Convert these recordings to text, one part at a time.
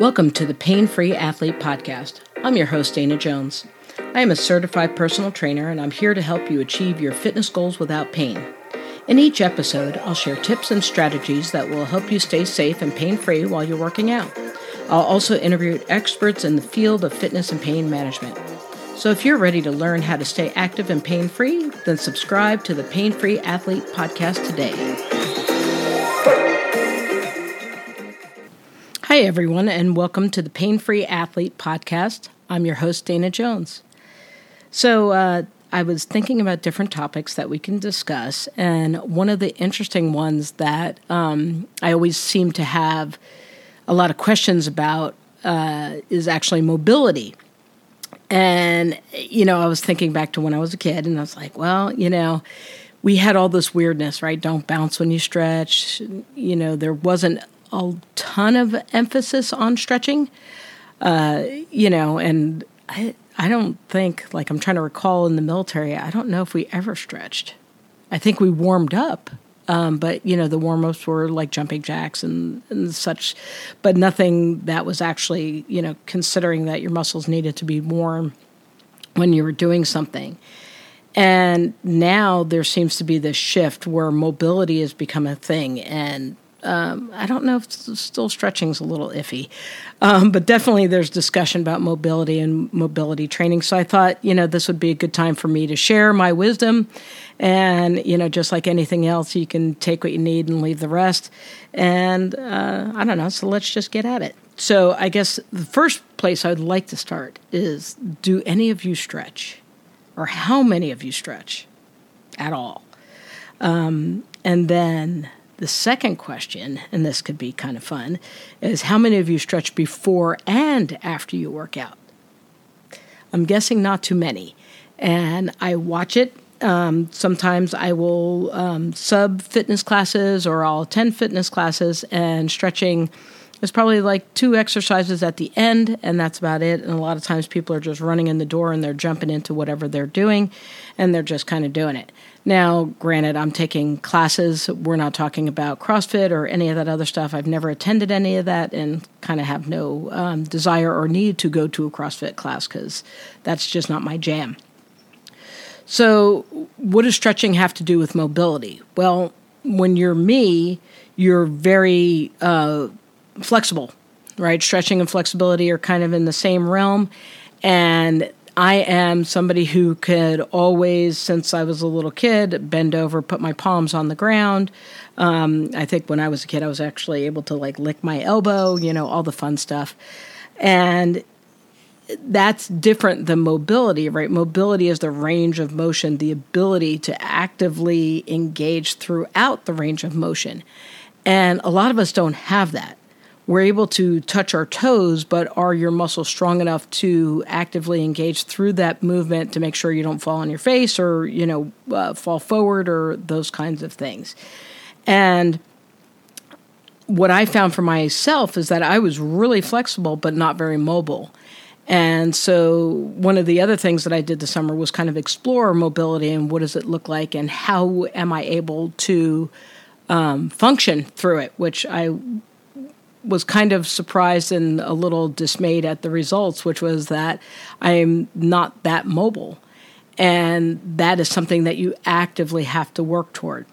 Welcome to the Pain Free Athlete Podcast. I'm your host, Dana Jones. I am a certified personal trainer and I'm here to help you achieve your fitness goals without pain. In each episode, I'll share tips and strategies that will help you stay safe and pain free while you're working out. I'll also interview experts in the field of fitness and pain management. So if you're ready to learn how to stay active and pain free, then subscribe to the Pain Free Athlete Podcast today. Hi, everyone, and welcome to the Pain Free Athlete Podcast. I'm your host, Dana Jones. So, uh, I was thinking about different topics that we can discuss, and one of the interesting ones that um, I always seem to have a lot of questions about uh, is actually mobility. And, you know, I was thinking back to when I was a kid, and I was like, well, you know, we had all this weirdness, right? Don't bounce when you stretch. You know, there wasn't a ton of emphasis on stretching. Uh, you know, and I I don't think like I'm trying to recall in the military. I don't know if we ever stretched. I think we warmed up, um, but you know the warm ups were like jumping jacks and, and such, but nothing that was actually you know considering that your muscles needed to be warm when you were doing something. And now there seems to be this shift where mobility has become a thing, and um, I don't know if still stretching's a little iffy, um, but definitely there's discussion about mobility and mobility training. So I thought, you know, this would be a good time for me to share my wisdom. And, you know, just like anything else, you can take what you need and leave the rest. And uh, I don't know. So let's just get at it. So I guess the first place I'd like to start is do any of you stretch? Or how many of you stretch at all? Um, and then the second question, and this could be kind of fun, is how many of you stretch before and after you work out? I'm guessing not too many. And I watch it. Um, sometimes I will um, sub fitness classes or I'll attend fitness classes, and stretching is probably like two exercises at the end, and that's about it. And a lot of times people are just running in the door and they're jumping into whatever they're doing, and they're just kind of doing it. Now, granted, I'm taking classes. We're not talking about CrossFit or any of that other stuff. I've never attended any of that and kind of have no um, desire or need to go to a CrossFit class because that's just not my jam. So, what does stretching have to do with mobility? Well, when you're me, you're very uh, flexible, right? Stretching and flexibility are kind of in the same realm. And I am somebody who could always, since I was a little kid, bend over, put my palms on the ground. Um, I think when I was a kid, I was actually able to like lick my elbow, you know, all the fun stuff. And that's different than mobility, right? Mobility is the range of motion, the ability to actively engage throughout the range of motion. And a lot of us don't have that we're able to touch our toes, but are your muscles strong enough to actively engage through that movement to make sure you don't fall on your face or, you know, uh, fall forward or those kinds of things? And what I found for myself is that I was really flexible, but not very mobile. And so, one of the other things that I did this summer was kind of explore mobility and what does it look like, and how am I able to um, function through it, which I was kind of surprised and a little dismayed at the results, which was that I'm not that mobile. And that is something that you actively have to work toward.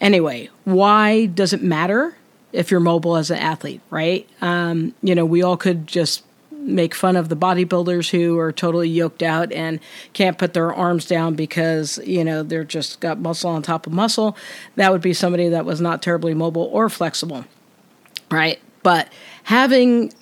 Anyway, why does it matter if you're mobile as an athlete, right? Um, you know, we all could just make fun of the bodybuilders who are totally yoked out and can't put their arms down because you know they're just got muscle on top of muscle that would be somebody that was not terribly mobile or flexible right? But having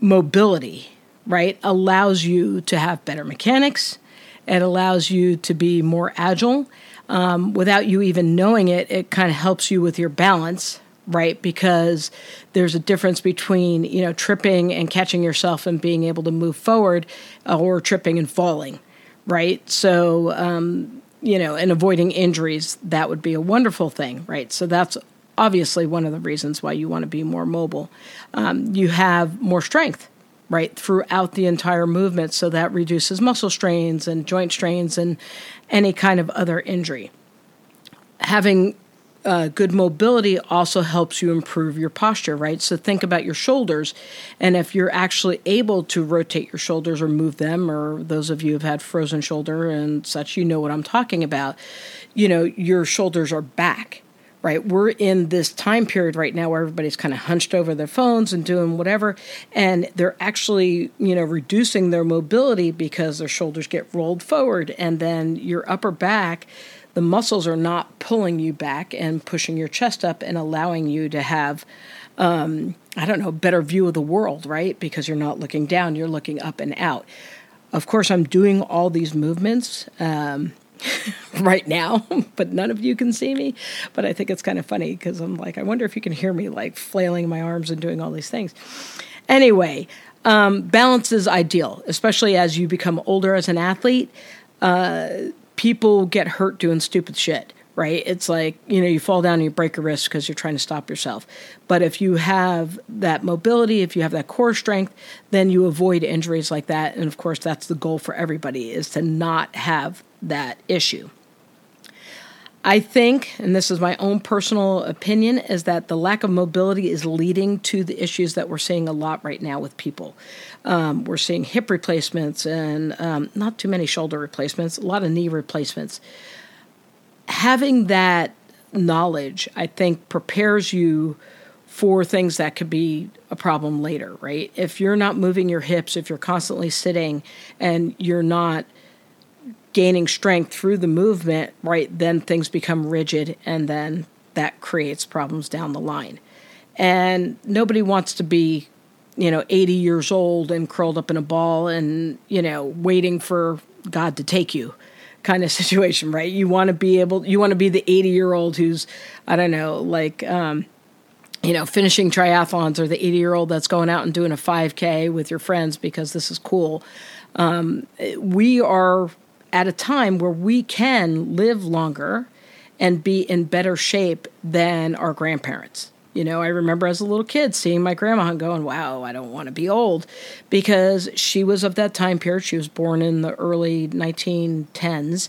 mobility, right, allows you to have better mechanics. It allows you to be more agile. Um, without you even knowing it, it kind of helps you with your balance, right? Because there's a difference between you know tripping and catching yourself and being able to move forward, uh, or tripping and falling, right? So um, you know, and avoiding injuries, that would be a wonderful thing, right? So that's obviously one of the reasons why you want to be more mobile. Um, you have more strength, right, throughout the entire movement, so that reduces muscle strains and joint strains and any kind of other injury. Having uh, good mobility also helps you improve your posture, right? So think about your shoulders. And if you're actually able to rotate your shoulders or move them, or those of you who've had frozen shoulder and such, you know what I'm talking about. You know, your shoulders are back, right? We're in this time period right now where everybody's kind of hunched over their phones and doing whatever. And they're actually, you know, reducing their mobility because their shoulders get rolled forward. And then your upper back the muscles are not pulling you back and pushing your chest up and allowing you to have um, i don't know better view of the world right because you're not looking down you're looking up and out of course i'm doing all these movements um, right now but none of you can see me. But i think it's kind of funny because i'm like i wonder if you can hear me like flailing my arms and doing all these things. Anyway um, balance is ideal especially as you become older as an athlete. Uh, people get hurt doing stupid shit, right? It's like, you know, you fall down and you break a wrist because you're trying to stop yourself. But if you have that mobility, if you have that core strength, then you avoid injuries like that. And of course, that's the goal for everybody is to not have that issue. I think, and this is my own personal opinion, is that the lack of mobility is leading to the issues that we're seeing a lot right now with people. Um, we're seeing hip replacements and um, not too many shoulder replacements, a lot of knee replacements. Having that knowledge, I think, prepares you for things that could be a problem later, right? If you're not moving your hips, if you're constantly sitting and you're not gaining strength through the movement, right, then things become rigid and then that creates problems down the line. And nobody wants to be you know, 80 years old and curled up in a ball and, you know, waiting for God to take you kind of situation, right? You want to be able, you want to be the 80 year old who's, I don't know, like, um, you know, finishing triathlons or the 80 year old that's going out and doing a 5K with your friends because this is cool. Um, we are at a time where we can live longer and be in better shape than our grandparents. You know, I remember as a little kid seeing my grandma and going, wow, I don't want to be old because she was of that time period. She was born in the early 1910s.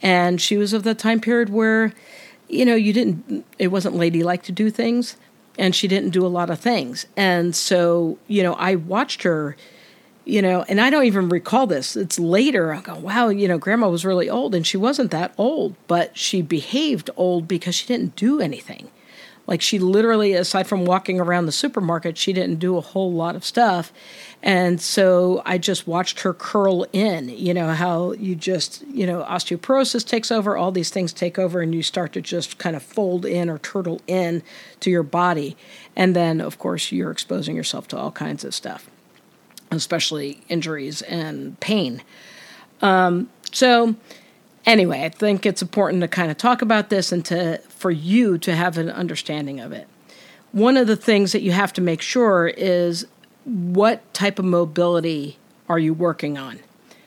And she was of that time period where, you know, you didn't, it wasn't ladylike to do things. And she didn't do a lot of things. And so, you know, I watched her you know, and I don't even recall this. It's later. I go, wow, you know, grandma was really old and she wasn't that old, but she behaved old because she didn't do anything. Like she literally, aside from walking around the supermarket, she didn't do a whole lot of stuff. And so I just watched her curl in, you know, how you just, you know, osteoporosis takes over, all these things take over, and you start to just kind of fold in or turtle in to your body. And then, of course, you're exposing yourself to all kinds of stuff, especially injuries and pain. Um, so, anyway, I think it's important to kind of talk about this and to for you to have an understanding of it. One of the things that you have to make sure is what type of mobility are you working on?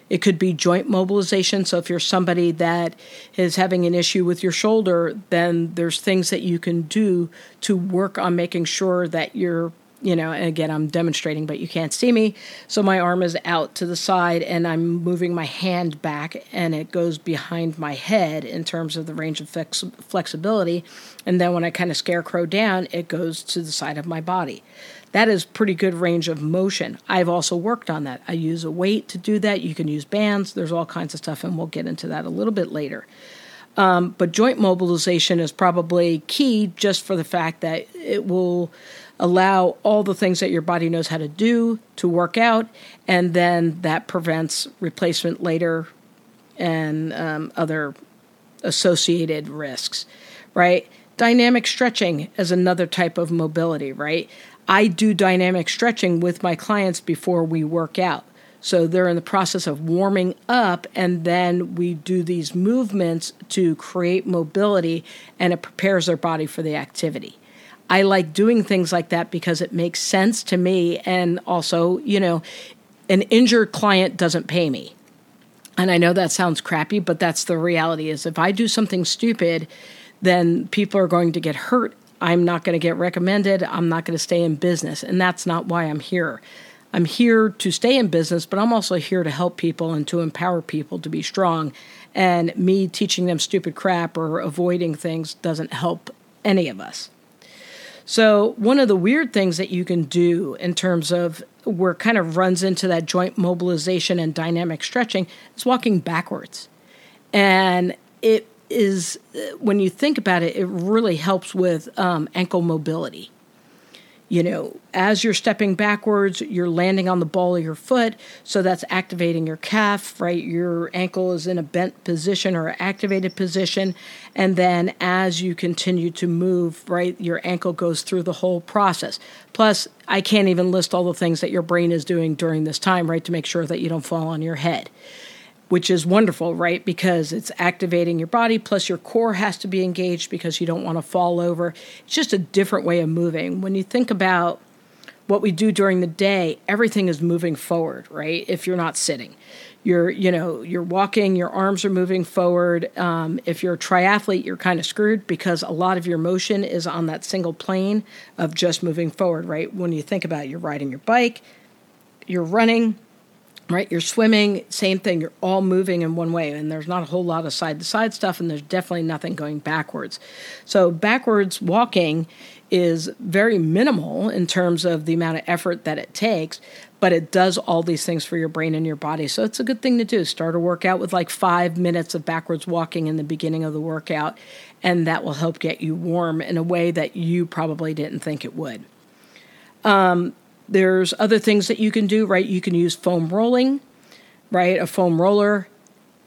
It could be joint mobilization. So, if you're somebody that is having an issue with your shoulder, then there's things that you can do to work on making sure that you're you know, again, I'm demonstrating, but you can't see me. So my arm is out to the side and I'm moving my hand back and it goes behind my head in terms of the range of flex- flexibility. And then when I kind of scarecrow down, it goes to the side of my body. That is pretty good range of motion. I've also worked on that. I use a weight to do that. You can use bands. There's all kinds of stuff, and we'll get into that a little bit later. Um, but joint mobilization is probably key just for the fact that it will allow all the things that your body knows how to do to work out, and then that prevents replacement later and um, other associated risks, right? Dynamic stretching is another type of mobility, right? I do dynamic stretching with my clients before we work out. So they're in the process of warming up, and then we do these movements to create mobility, and it prepares their body for the activity. I like doing things like that because it makes sense to me. And also, you know, an injured client doesn't pay me. And I know that sounds crappy, but that's the reality is if I do something stupid, then people are going to get hurt. I'm not going to get recommended. I'm not going to stay in business. And that's not why I'm here. I'm here to stay in business, but I'm also here to help people and to empower people to be strong. And me teaching them stupid crap or avoiding things doesn't help any of us. So, one of the weird things that you can do in terms of where kind of runs into that joint mobilization and dynamic stretching is walking backwards. And it is, when you think about it, it really helps with um, ankle mobility you know, as you're stepping backwards, you're landing on the ball of your foot. So that's activating your calf, right? Your ankle is in a bent position or activated position. And then as you continue to move, right, your ankle goes through the whole process. Plus, I can't even list all the things that your brain is doing during this time, right, to make sure that you don't fall on your head which is wonderful, right? Because it's activating your body, plus your core has to be engaged because you don't want to fall over. It's just a different way of moving. When you think about what we do during the day, everything is moving forward, right? If you're not sitting, you're you know you're walking, your arms are moving forward. Um, if you're a triathlete, you're kind of screwed because a lot of your motion is on that single plane of just moving forward, right? When you think about it, you're riding your bike, you're running, right? You're swimming, same thing. You're all moving in one way, and there's not a whole lot of side to side stuff, and there's definitely nothing going backwards. So, backwards walking is very minimal in terms of the amount of effort that it takes, but it does all these things for your brain and your body. So, it's a good thing to do. Start a workout with like five minutes of backwards walking in the beginning of the workout, and that will help get you warm in a way that you probably didn't think it would. Um, there's other things that you can do, right? You can use foam rolling, right? A foam roller.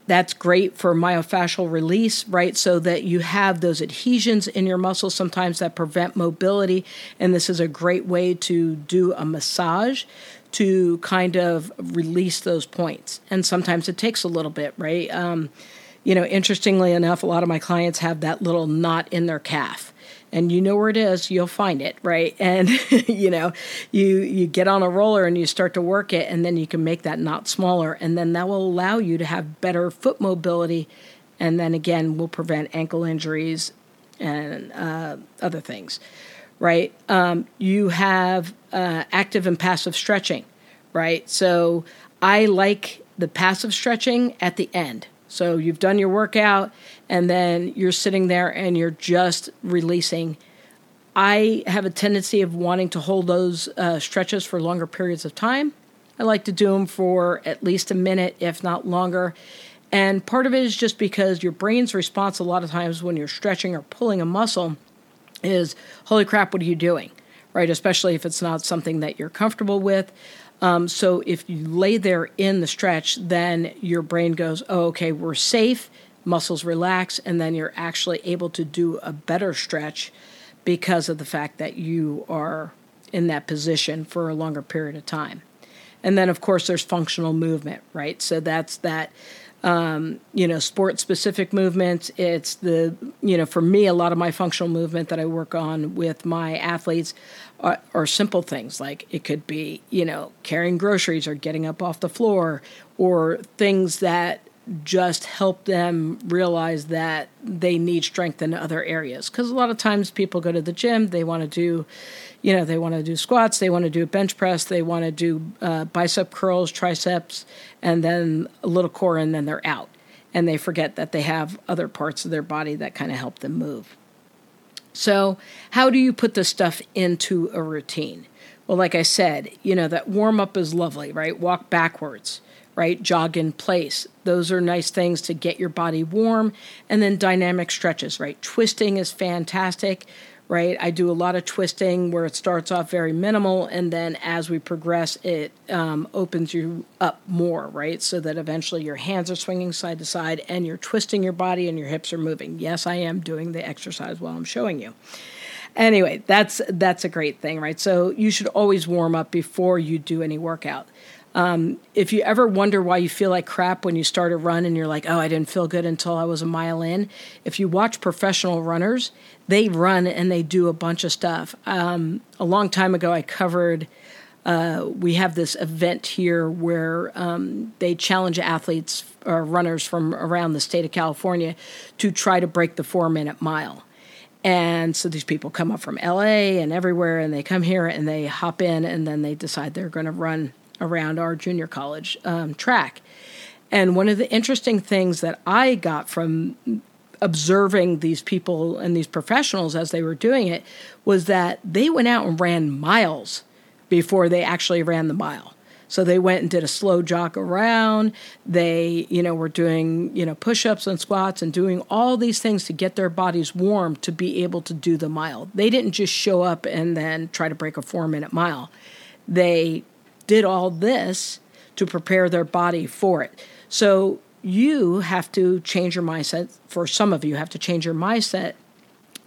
That's great for myofascial release, right? So that you have those adhesions in your muscles sometimes that prevent mobility. And this is a great way to do a massage to kind of release those points. And sometimes it takes a little bit, right? Um, you know, interestingly enough, a lot of my clients have that little knot in their calf. And you know where it is you'll find it right? And you know you you get on a roller and you start to work it and then you can make that knot smaller and then that will allow you to have better foot mobility and then again will prevent ankle injuries and uh, other things right? Um, you have uh, active and passive stretching right? So i like the passive stretching at the end so you've done your workout and then you're sitting there and you're just releasing. I have a tendency of wanting to hold those uh, stretches for longer periods of time. I like to do them for at least a minute, if not longer. And part of it is just because your brain's response a lot of times when you're stretching or pulling a muscle is, holy crap, what are you doing? Right? Especially if it's not something that you're comfortable with. Um, so if you lay there in the stretch, then your brain goes, oh, okay, we're safe, muscles relax, and then you're actually able to do a better stretch because of the fact that you are in that position for a longer period of time. And then, of course, there's functional movement, right? So that's that um, you know, sport specific movements. It's the, you know, for me, a lot of my functional movement that I work on with my athletes are, are, simple things like it could be, you know, carrying groceries or getting up off the floor or things that just help them realize that they need strength in other areas. Because a lot of times people go to the gym, they want to do, you know, they want to do squats, they want to do a bench press, they want to do uh, bicep curls, triceps, and then a little core, and then they're out. And they forget that they have other parts of their body that kind of help them move. So, how do you put this stuff into a routine? Well, like I said, you know, that warm up is lovely, right? Walk backwards right? Jog in place. Those are nice things to get your body warm. And then dynamic stretches, right? Twisting is fantastic, right? I do a lot of twisting where it starts off very minimal, and then as we progress, it um, opens you up more, right? So that eventually your hands are swinging side to side and you're twisting your body and your hips are moving. Yes, I am doing the exercise while I'm showing you anyway that's that's a great thing right so you should always warm up before you do any workout um, if you ever wonder why you feel like crap when you start a run and you're like, oh, I didn't feel good until I was a mile in, if you watch professional runners, they run and they do a bunch of stuff. Um, a long time ago, I covered. Uh, we have this event here where um, they challenge athletes or runners from around the state of California to try to break the four minute mile. And so these people come up from LA and everywhere, and they come here and they hop in, and then they decide they're going to run around our junior college um, track. And one of the interesting things that I got from observing these people and these professionals as they were doing it was that they went out and ran miles before they actually ran the mile. So they went and did a slow jog around. They, you know, were doing, you know, push-ups and squats and doing all these things to get their bodies warm to be able to do the mile. They didn't just show up and then try to break a 4-minute mile. They did all this to prepare their body for it. So you have to change your mindset. For some of you, have to change your mindset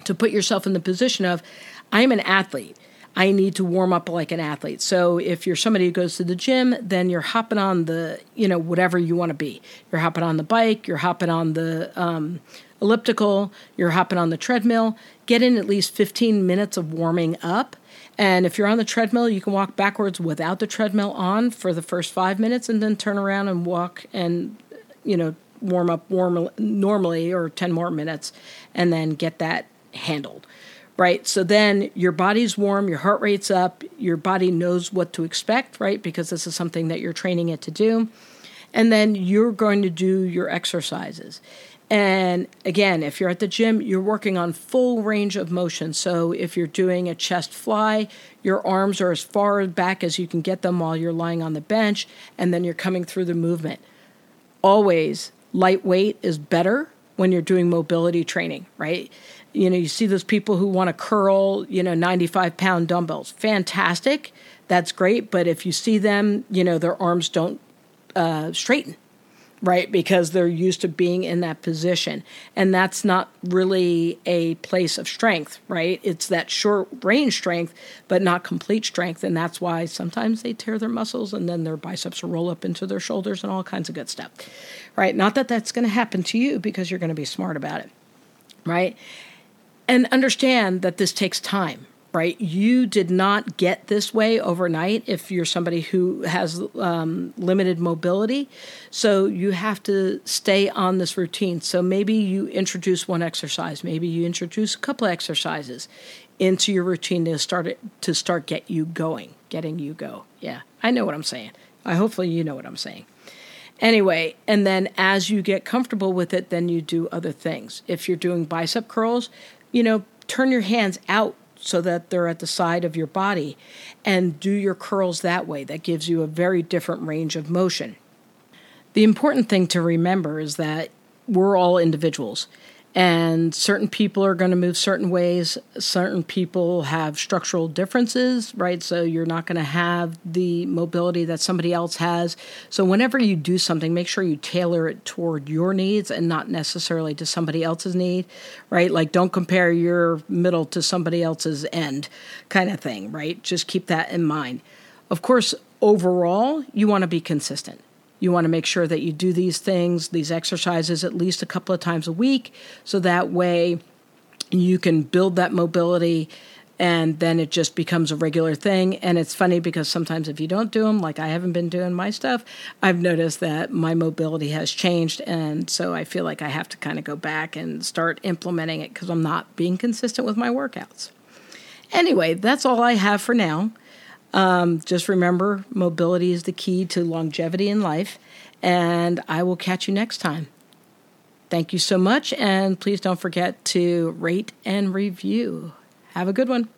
to put yourself in the position of, I'm an athlete. I need to warm up like an athlete. So if you're somebody who goes to the gym, then you're hopping on the, you know, whatever you want to be. You're hopping on the bike, you're hopping on the um, elliptical, you're hopping on the treadmill. Get in at least 15 minutes of warming up. And if you're on the treadmill, you can walk backwards without the treadmill on for the first five minutes and then turn around and walk and, you know, warm up warm, normally or 10 more minutes and then get that handled right? So then your body's warm, your heart rate's up, your body knows what to expect, right? Because this is something that you're training it to do. And then you're going to do your exercises. And again, if you're at the gym, you're working on full range of motion. So if you're doing a chest fly, your arms are as far back as you can get them while you're lying on the bench, and then you're coming through the movement. Always, lightweight is better when you're doing mobility training, right? You know, you see those people who want to curl, you know, 95 pound dumbbells. Fantastic. That's great. But if you see them, you know, their arms don't uh, straighten, right? Because they're used to being in that position. And that's not really a place of strength, right? It's that short range strength, but not complete strength. And that's why sometimes they tear their muscles and then their biceps roll up into their shoulders and all kinds of good stuff, right? Not that that's going to happen to you because you're going to be smart about it, right? and understand that this takes time right? You did not get this way overnight if you're somebody who has um, limited mobility. So you have to stay on this routine. So maybe you introduce one exercise. Maybe you introduce a couple exercises into your routine to start it, to start get you going getting you go. Yeah i know what i'm saying. I hopefully you know what i'm saying. Anyway and then as you get comfortable with it then you do other things. If you're doing bicep curls you know, turn your hands out so that they're at the side of your body and do your curls that way. That gives you a very different range of motion. The important thing to remember is that we're all individuals and certain people are going to move certain ways. Certain people have structural differences right? So you're not going to have the mobility that somebody else has. So whenever you do something make sure you tailor it toward your needs and not necessarily to somebody else's need right? Like don't compare your middle to somebody else's end kind of thing right? Just keep that in mind. Of course overall you want to be consistent you want to make sure that you do these things, these exercises, at least a couple of times a week, so that way you can build that mobility and then it just becomes a regular thing. And it's funny because sometimes if you don't do them, like I haven't been doing my stuff, I've noticed that my mobility has changed. And so I feel like I have to kind of go back and start implementing it because I'm not being consistent with my workouts. Anyway, that's all I have for now. Um, just remember, mobility is the key to longevity in life, and I will catch you next time. Thank you so much, and please don't forget to rate and review. Have a good one.